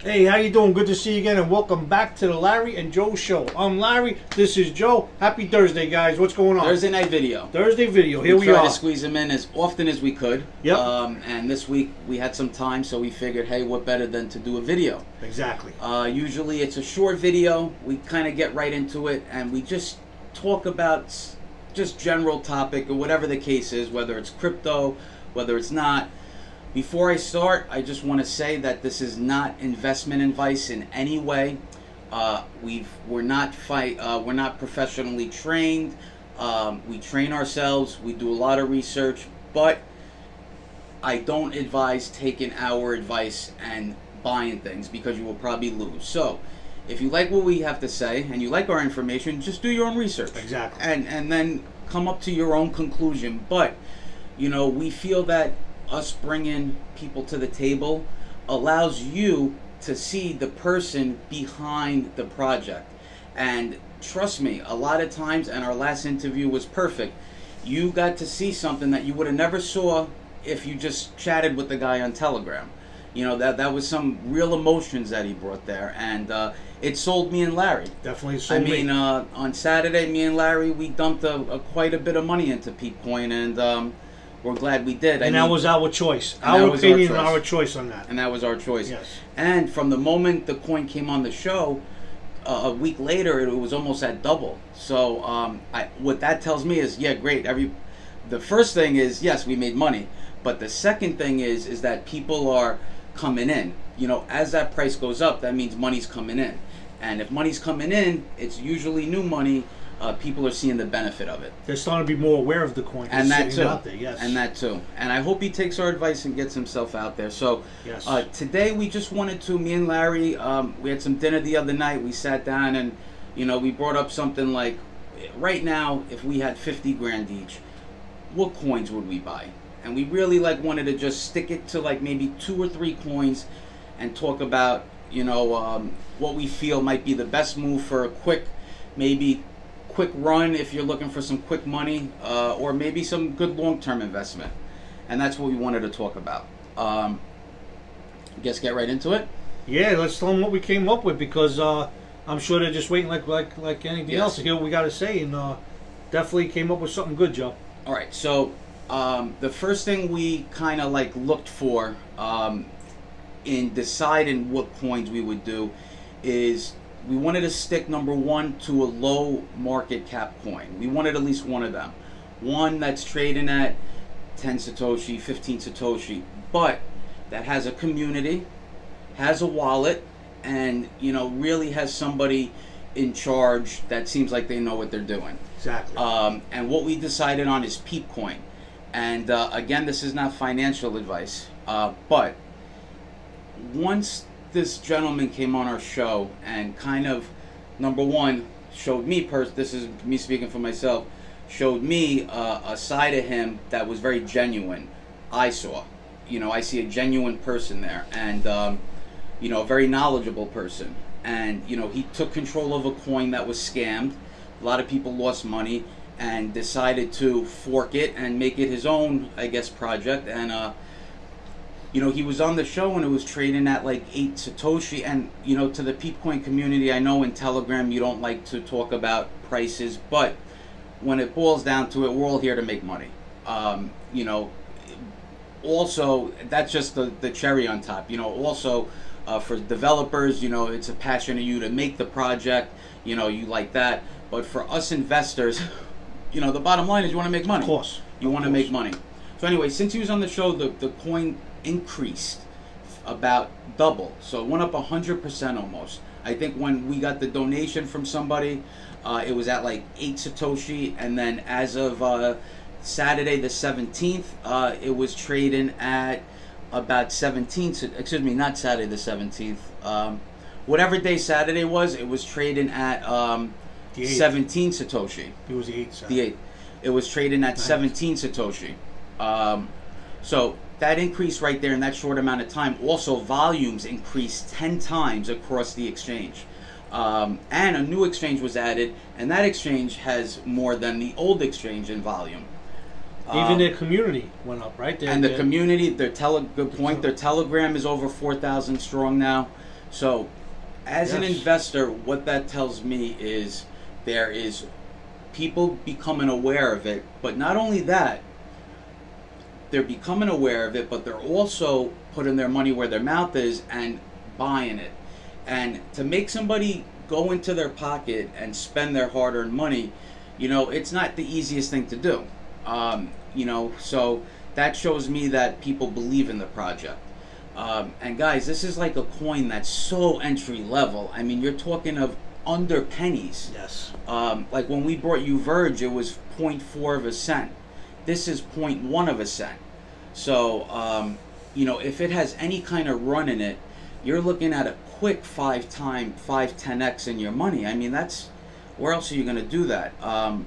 Hey, how you doing? Good to see you again, and welcome back to the Larry and Joe Show. I'm Larry. This is Joe. Happy Thursday, guys. What's going on? Thursday night video. Thursday video. Here we, tried are. to squeeze them in as often as we could. Yep. Um, and this week we had some time, so we figured, hey, what better than to do a video? Exactly. Uh, usually it's a short video. We kind of get right into it, and we just talk about just general topic or whatever the case is, whether it's crypto, whether it's not. Before I start, I just want to say that this is not investment advice in any way. Uh, we've we're not fight uh, we're not professionally trained. Um, we train ourselves. We do a lot of research, but I don't advise taking our advice and buying things because you will probably lose. So, if you like what we have to say and you like our information, just do your own research. Exactly. And and then come up to your own conclusion. But you know, we feel that us bringing people to the table allows you to see the person behind the project. And trust me, a lot of times, and our last interview was perfect. You got to see something that you would have never saw if you just chatted with the guy on Telegram. You know that that was some real emotions that he brought there, and uh, it sold me and Larry. Definitely. So I mean, uh, on Saturday, me and Larry, we dumped a, a quite a bit of money into Peepcoin, and um, we're glad we did. I and that was our choice. Our our opinion, and choice. our choice on that. and that was our choice. Yes. And from the moment the coin came on the show, uh, a week later, it was almost at double. So um, I, what that tells me is, yeah, great. Every the first thing is yes, we made money, but the second thing is is that people are coming in. You know, as that price goes up, that means money's coming in, and if money's coming in, it's usually new money. Uh, people are seeing the benefit of it, They're starting to be more aware of the coin. and that too, out there. Yes. and that too. And I hope he takes our advice and gets himself out there. So. Yes. Uh, today we just wanted to, me and Larry, um, we had some dinner the other night. We sat down and, you know, we brought up something like, right now, if we had 50 grand each, what coins would we buy? And we really like wanted to just stick it to like maybe two or three coins and talk about, you know, um, what we feel might be the best move for a quick, maybe quick run if you're looking for some quick money, uh, or maybe some good long-term investment. And that's what we wanted to talk about. Um, guess get right into it. yeah, let's tell them what we came up with because uh, I'm sure they're just waiting like like like anything Yes. else to hear what we got to say, and uh, definitely came up with something good, Joe. All right, so um, the first thing we kind of like looked for um, in deciding what coins we would do is we wanted to stick number one to a low market cap coin. We wanted at least one of them, one that's trading at 10 satoshi, 15 satoshi, but that has a community, has a wallet, and you know really has somebody in charge that seems like they know what they're doing. Exactly. Um, and what we decided on is Peepcoin. And uh, again, this is not financial advice, uh, but once this gentleman came on our show and kind of, number one, showed me, pers- this is me speaking for myself, showed me uh, a side of him that was very genuine. I saw, you know, I see a genuine person there, and um, you know, a very knowledgeable person. And you know, he took control of a coin that was scammed. A lot of people lost money and decided to fork it and make it his own, I guess, project. And uh, you know, he was on the show and it was trading at like eight satoshi. And you know, to the Peepcoin community, I know in Telegram you don't like to talk about prices, but when it boils down to it, we're all here to make money. Um, you know, also that's just the, the cherry on top you know also uh, for developers you know it's a passion of you to make the project you know you like that but for us investors you know the bottom line is you want to make money of course. you want to make money so anyway since he was on the show the, the coin increased about double so it went up 100% almost i think when we got the donation from somebody uh, it was at like 8 satoshi and then as of uh, saturday the 17th uh, it was trading at about 17 excuse me not saturday the 17th um, whatever day saturday was it was trading at um, 17 satoshi It was the eighth. the eighth. It was trading at Nice. 17 Satoshi. Um, so that increase right there in that short amount of time. Also, volumes increased 10 times across the exchange. Um, and a new exchange was added, and that exchange has more than the old exchange in volume. Even Um, their community went up, right? Their- and the community, their tele, good point. Their Telegram is over four thousand strong now. So, as an investor, what that tells me is there is people becoming aware of it, but not only that, they're becoming aware of it, but they're also putting their money where their mouth is and buying it. And to make somebody go into their pocket and spend their hard earned money, you know, it's not the easiest thing to do. Um, you know, so that shows me that people believe in the project. Um, and guys, this is like a coin that's so entry level. I mean, you're talking of under pennies. Yes. Um, like when we brought you Verge, it was 0.4 of a cent. This is 0.1 of a cent. So, um, you know, if it has any kind of run in it, you're looking at a quick five time, five, 10x in your money. I mean, that's, where else are you going to do that? Um,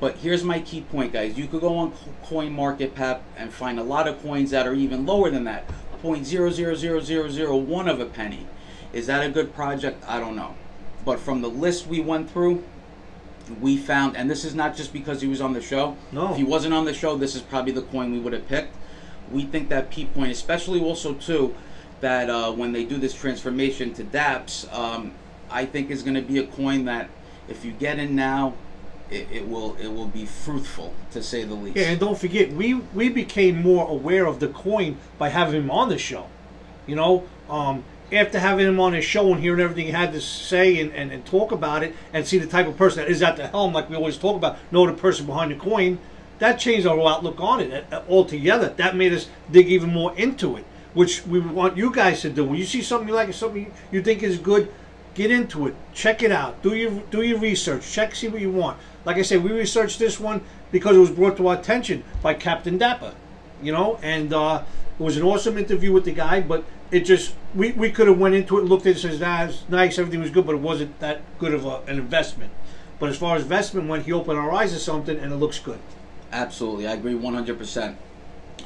but here's my key point, guys. You could go on Coin Market Cap and find a lot of coins that are even lower than that. 0.000001 of a penny. Is that a good project? I don't know. But from the list we went through, we found, and this is not just because he was on the show. No. If he wasn't on the show, this is probably the coin we would have picked. We think that P point, especially also too, that uh, when they do this transformation to DAPS, um, I think is going to be a coin that if you get in now, it, it will it will be fruitful to say the least. Yeah, and don't forget, we we became more aware of the coin by having him on the show. You know, um, after having him on his show and hearing everything he had to say and, and, and talk about it and see the type of person that is at the helm, like we always talk about, know the person behind the coin, that changed our outlook on it uh, altogether. That made us dig even more into it, which we want you guys to do. When you see something you like, something you think is good, get into it, check it out, do your do your research, check, see what you want. Like I said, we researched this one because it was brought to our attention by Captain Dapper, you know, and uh, it was an awesome interview with the guy. But it just we, we could have went into it, looked at it, says, "Nah, it's nice, everything was good," but it wasn't that good of a, an investment. But as far as investment went, he opened our eyes to something, and it looks good. Absolutely, I agree 100%.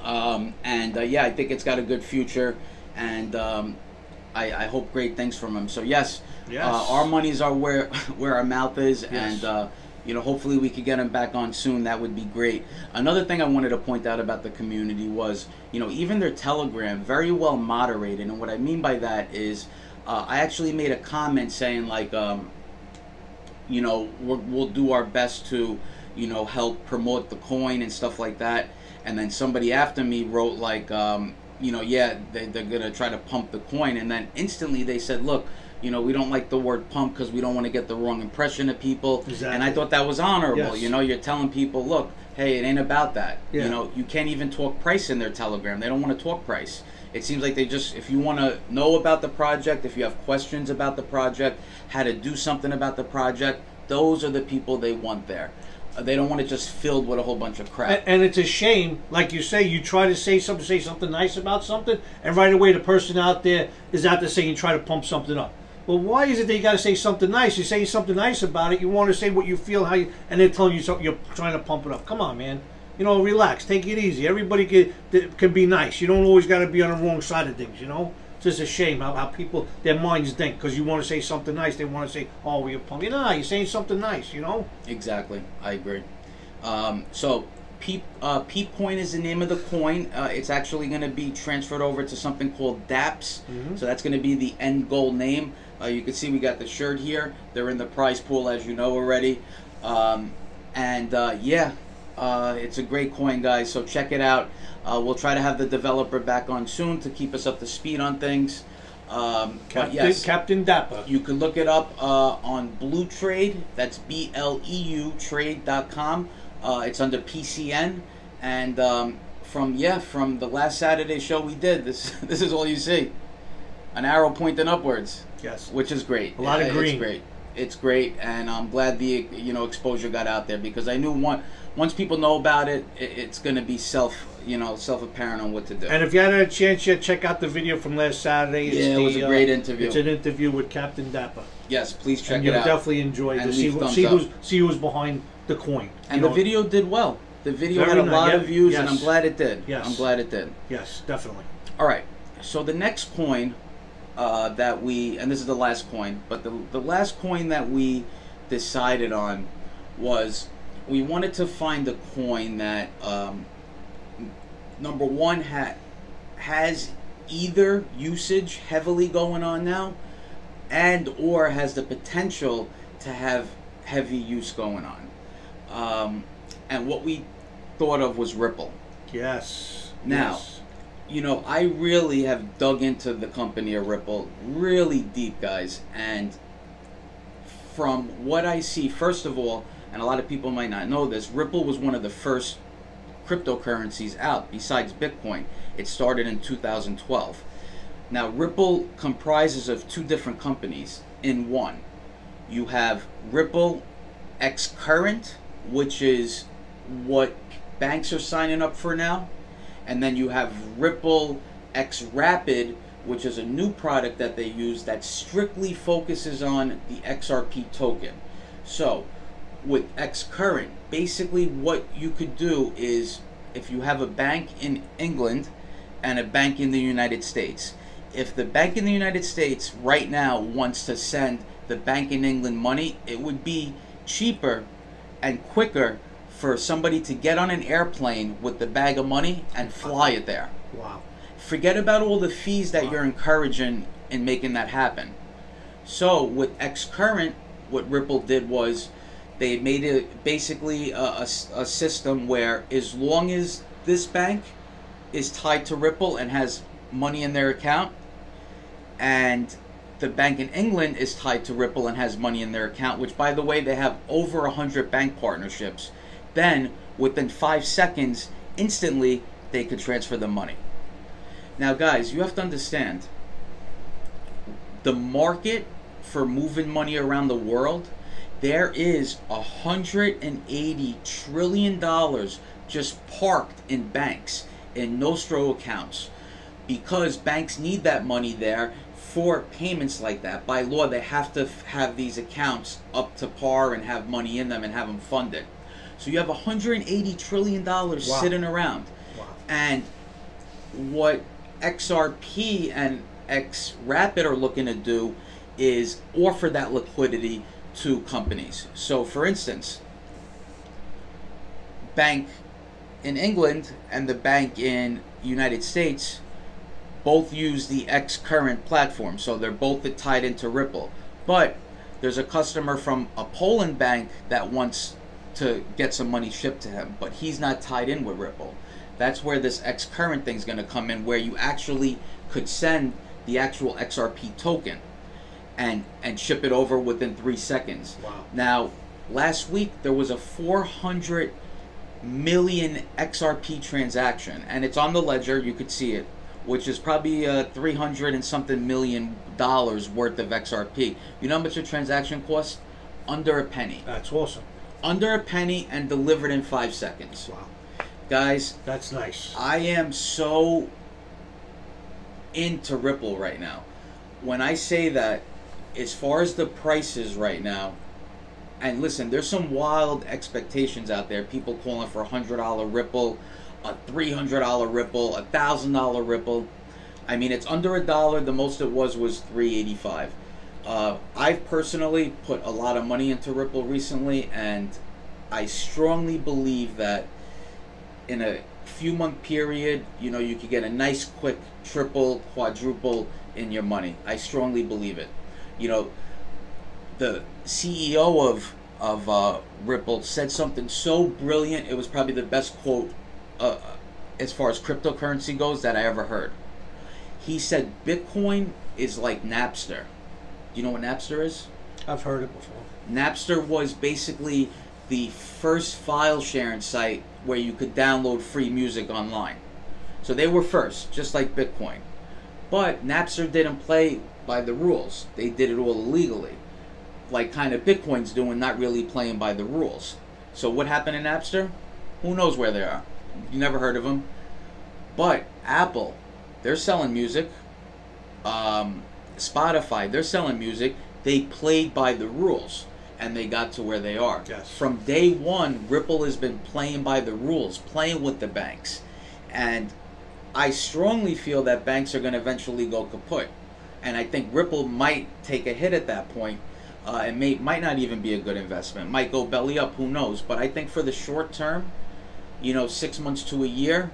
Um, and uh, yeah, I think it's got a good future, and um, I, I hope great things from him. So yes, Yes. Uh, our monies are where where our mouth is, Yes. and uh, you know, hopefully we could get him back on soon. That would be great. Another thing I wanted to point out about the community was, you know, even their Telegram very well moderated, and what I mean by that is, uh, I actually made a comment saying like. Um, you know, we're, we'll do our best to, you know, help promote the coin and stuff like that. And then somebody after me wrote like, um, you know, yeah, they, they're gonna try to pump the coin, and then instantly they said, look, you know, we don't like the word pump because we don't want to get the wrong impression of people. And I thought that was honorable. Yes. You know, you're telling people, look, hey, it ain't about that. Yeah. You know, you can't even talk price in their Telegram. They don't want to talk price. It seems like they just, if you want to know about the project, if you have questions about the project, how to do something about the project, those are the people they want there. Uh, they don't want it just filled with a whole bunch of crap. And, and it's a shame, like you say, you try to say something, say something nice about something, and right away the person out there is out there saying, try to pump something up. Well, why is it that you got to say something nice? You say something nice about it. You want to say what you feel, how you, and they're telling you something. You're trying to pump it up. Come on, man. You know, relax. Take it easy. Everybody can can be nice. You don't always got to be on the wrong side of things. You know, it's just a shame how, how people their minds think because you want to say something nice, they want to say, "Oh, you're pumping." Nah, you're saying something nice. You know. Exactly, I agree. Um, so, Peep, uh, Coin is the name of the coin. Uh, it's actually going to be transferred over to something called DAPS. Mhm. So that's going to be the end goal name. Uh, you can see we got the shirt here. They're in the prize pool, as you know already. Um, and uh, yeah, uh, it's a great coin, guys. So check it out. Uh, we'll try to have the developer back on soon to keep us up to speed on things. Um, Captain, yes, Captain Dapper. you can look it up uh, on Bleutrade. That's B L E U Trade.com. Uh, it's under PCN. And um, from yeah, from the last Saturday show we did, this this is all you see, an arrow pointing upwards, Yes. which is great. A lot of Uh, green. It's great. It's great, and I'm glad the you know exposure got out there because I knew one once people know about it, it it's going to be self you know self apparent on what to do. And if you hadn't had a chance yet, check out the video from last Saturday. It's Yeah, it was a great uh, interview. It's an interview with Captain Dapper. yes, please check and it you'll out. definitely enjoy And to see, see who's see who's behind the coin. And the know, video did well. The video Very had a nice. lot Yep. of views, and I'm glad it did. Yes. I'm glad it did. Yes, definitely. All right. So the next coin uh, that we, and this is the last coin, but the the last coin that we decided on was we wanted to find a coin that um, number one had has either usage heavily going on now, and or has the potential to have heavy use going on. Um, and what we thought of was Ripple. Yes. Now, yes. you know, I really have dug into the company of Ripple really deep, guys. And from what I see, first of all, and a lot of people might not know this, Ripple was one of the first cryptocurrencies out besides Bitcoin. It started in 2012. Now, Ripple comprises of two different companies in one. You have Ripple xCurrent, which is what banks are signing up for now, and then you have Ripple xRapid, which is a new product that they use that strictly focuses on the XRP token. So, with xCurrent, basically what you could do is if you have a bank in England and a bank in the United States, if the bank in the United States right now wants to send the bank in England money, it would be cheaper and quicker for somebody to get on an airplane with the bag of money and fly it there. Wow. Forget about all the fees that Wow. you're encouraging in making that happen. So with xCurrent, what Ripple did was they made it basically a system where as long as this bank is tied to Ripple and has money in their account, and the bank in England is tied to Ripple and has money in their account, which by the way they have over a hundred bank partnerships, then within five seconds, instantly they could transfer the money. Now, guys, you have to understand the market for moving money around the world. There is a hundred and eighty trillion dollars just parked in banks in Nostro accounts because banks need that money there for payments like that. By law, they have to have these accounts up to par and have money in them and have them funded. So you have 180 trillion dollars Wow. sitting around. Wow. And what XRP and X Rapid are looking to do is offer that liquidity to companies. So, for instance, bank in England and the bank in United States both use the xCurrent platform, so they're both tied into Ripple. But there's a customer from a Poland bank that wants to get some money shipped to him, but he's not tied in with Ripple. That's where this xCurrent thing is going to come in, where you actually could send the actual XRP token and and ship it over within three seconds. Wow. Now, last week there was a 400 million XRP transaction, and it's on the ledger. You could see it, which is probably uh, 300 and something million dollars worth of XRP. You know how much a transaction costs? Under a penny. That's awesome. Under a penny and delivered in five seconds. Wow. Guys, That's nice. I am so into Ripple right now. When I say that, as far as the prices right now, and listen, there's some wild expectations out there. People calling for a hundred dollar Ripple, a three hundred dollar Ripple, a thousand dollar Ripple. I mean, it's under a dollar. The most it was was three eighty five. Uh, I've personally put a lot of money into Ripple recently, and I strongly believe that in a few month period, you know, you could get a nice quick triple, quadruple in your money. I strongly believe it. You know, the CEO of of uh, Ripple said something so brilliant. It was probably the best quote uh, as far as cryptocurrency goes that I ever heard. He said Bitcoin is like Napster. Do you know what Napster is? I've heard it before. Napster was basically the first file sharing site where you could download free music online. So they were first, just like Bitcoin. But Napster didn't play by the rules. They did it all illegally. Like kind of Bitcoin's doing, not really playing by the rules. So what happened in Napster? Who knows where they are? You never heard of them. But Apple, they're selling music. Um, Spotify, they're selling music. They played by the rules and they got to where they are. Yes. From day one, Ripple has been playing by the rules, playing with the banks. And I strongly feel that banks are going to eventually go kaput. And I think Ripple might take a hit at that point. Uh, it may might not even be a good investment. Might go belly up. Who knows? But I think for the short term, you know, six months to a year,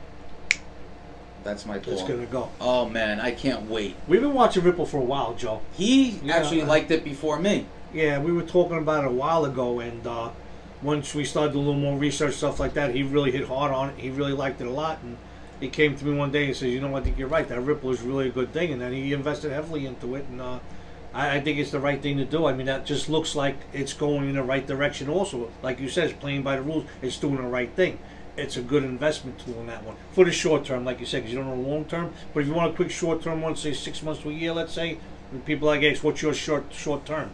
That's my call. it's gonna go. Oh man, I can't wait. We've been watching Ripple for a while, Joe. He Yeah. actually liked it before me. Yeah, we were talking about it a while ago, and uh, once we started doing a little more research stuff like that, he really hit hard on it. He really liked it a lot, and he came to me one day and says, "You know, what I think you're right. That Ripple is really a good thing." And then he invested heavily into it, and uh, I, I think it's the right thing to do. I mean, that just looks like it's going in the right direction. Also, like you said, it's playing by the rules. It's doing the right thing. It's a good investment tool in that one for the short term, like you said, because you don't know long term. But if you want a quick short term one, say six months to a year, let's say, and people like, "Hey, what's your short short term?"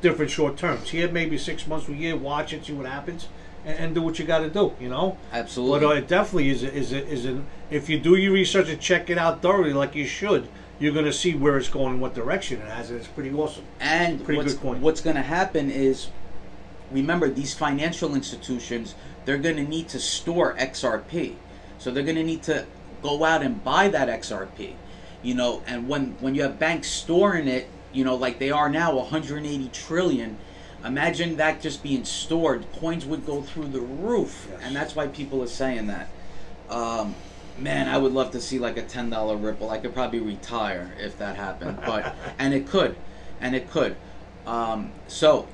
different short terms. Here, maybe six months to a year, watch it, see what happens, and, and do what you got to do. You know. Absolutely. But uh, it definitely is. A, is a, is an if you do your research and check it out thoroughly, like you should, you're going to see where it's going, and what direction it has, and it's pretty awesome. And Pretty what's, good point. what's going to happen is, remember, these financial institutions, they're going to need to store XRP. So they're going to need to go out and buy that XRP. You know, and when, when you have banks storing it, you know, like they are now, 180 trillion, imagine that just being stored. Coins would go through the roof. Yes. And that's why people are saying that. Um, man, I would love to see like a ten dollar Ripple. I could probably retire if that happened, but and it could, and it could. Um, so,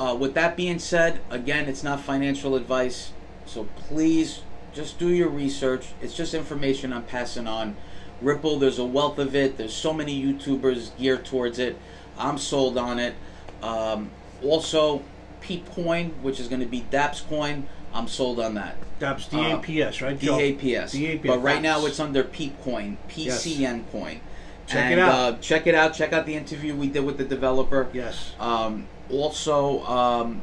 uh, with that being said, again, it's not financial advice. So please just do your research. It's just information I'm passing on. Ripple, there's a wealth of it. There's so many YouTubers geared towards it. I'm sold on it. Um, also, Peep Coin, which is going to be DAPS Coin. I'm sold on that. DAPS, DAPS, right? DAPS. DAPS. But right now it's under Peep Coin, PCN Coin. Check it out. Uh, check it out. Check out the interview we did with the developer. Yes. Um, also, um,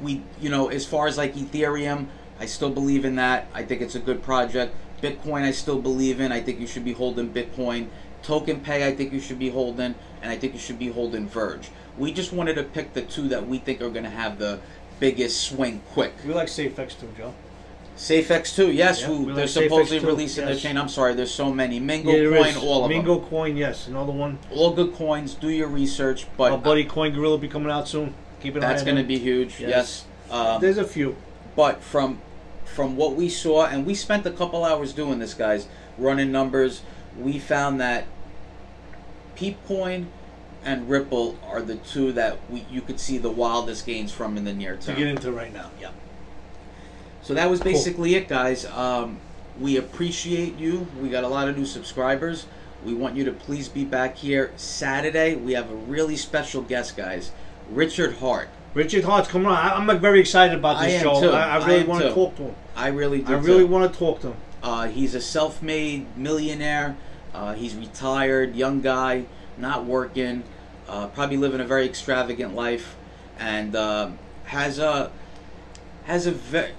we, you know, as far as like Ethereum, I still believe in that. I think it's a good project. Bitcoin, I still believe in. I think you should be holding Bitcoin. Token Pay, I think you should be holding, and I think you should be holding Verge. We just wanted to pick the two that we think are going to have the biggest swing quick. We like SafeX too, Joe. SafeX too, yes, Yeah, who they're like SafeX supposedly too, releasing their chain. I'm sorry, there's so many. Mingo yeah, Coin, is. all of Mingo them. Mingo Coin, yes, another one. All good coins. Do your research, but Our buddy Coin Gorilla be coming out soon. Keep an eye that's going to be huge. Yes. Yes. Um, There's a few. but from from what we saw, and we spent a couple hours doing this, guys, running numbers. We found that Peepcoin and Ripple are the two that we you could see the wildest gains from in the near term. To term. get into right now. Yeah. So that was Cool. basically it, guys. Um, we appreciate you. We got a lot of new subscribers. We want you to please be back here Saturday. We have a really special guest, guys. Richard Heart. Richard Heart's coming on. I, I'm like, very excited about I this am show. too. I, I I really am want to talk to him. I really do. I really too. want to talk to him. Uh, he's a self-made millionaire. Uh, he's retired, young guy, not working, uh, probably living a very extravagant life, and uh, has a has a ve-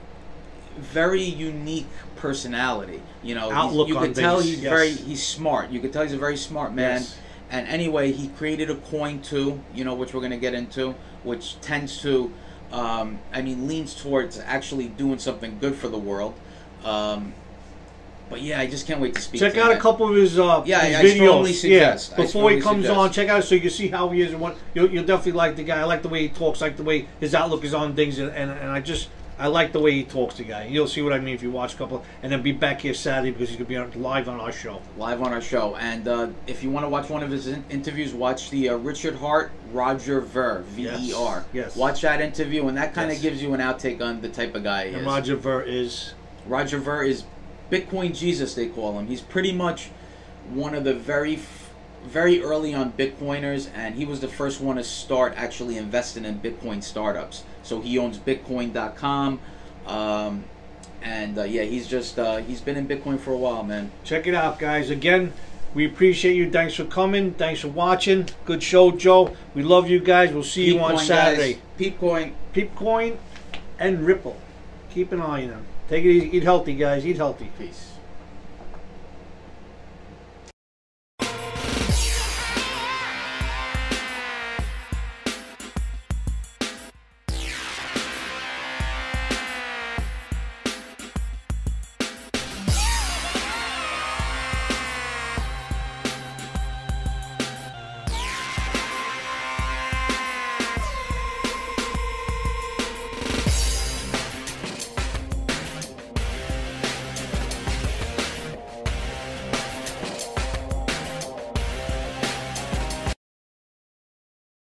very unique personality. You know, Outlook you can tell things, he's yes. very he's smart. You can tell he's a very smart man. Yes. And anyway, he created a coin too, you know, which we're going to get into, which tends to, um, I mean, leans towards actually doing something good for the world. Um, but yeah, I just can't wait to speak. Check to out him. a couple of his uh, Yeah, his I- I videos. strongly suggest. Yeah, I before he comes suggest. on, check out so you see how he is and what you'll, you'll definitely like the guy. I like the way he talks, like the way his outlook is on things, and, and, and I just I like the way he talks to guy. You'll see what I mean if you watch a couple, and then be back here Saturday because he's gonna be on, live on our show. live on our show. And uh, if you want to watch one of his in- interviews, watch the uh, Richard Heart Roger Ver V E R. Yes, yes. Watch that interview, and that kind of Yes. gives you an outtake on the type of guy he And is. Roger Ver is Roger Ver is Bitcoin Jesus, they call him. He's pretty much one of the very, very early on Bitcoiners, and he was the first one to start actually investing in Bitcoin startups. So he owns Bitcoin.com, um, and uh, yeah, he's just uh, he's been in Bitcoin for a while, man. check it out, guys. Again. We appreciate you. Thanks for coming. Thanks for watching. Good show, Joe. We love you guys. We'll see you on Peepcoin, Saturday. guys. Peepcoin. Peepcoin and Ripple. Keep an eye on them. Take it easy. Eat healthy, guys. Eat healthy. Peace.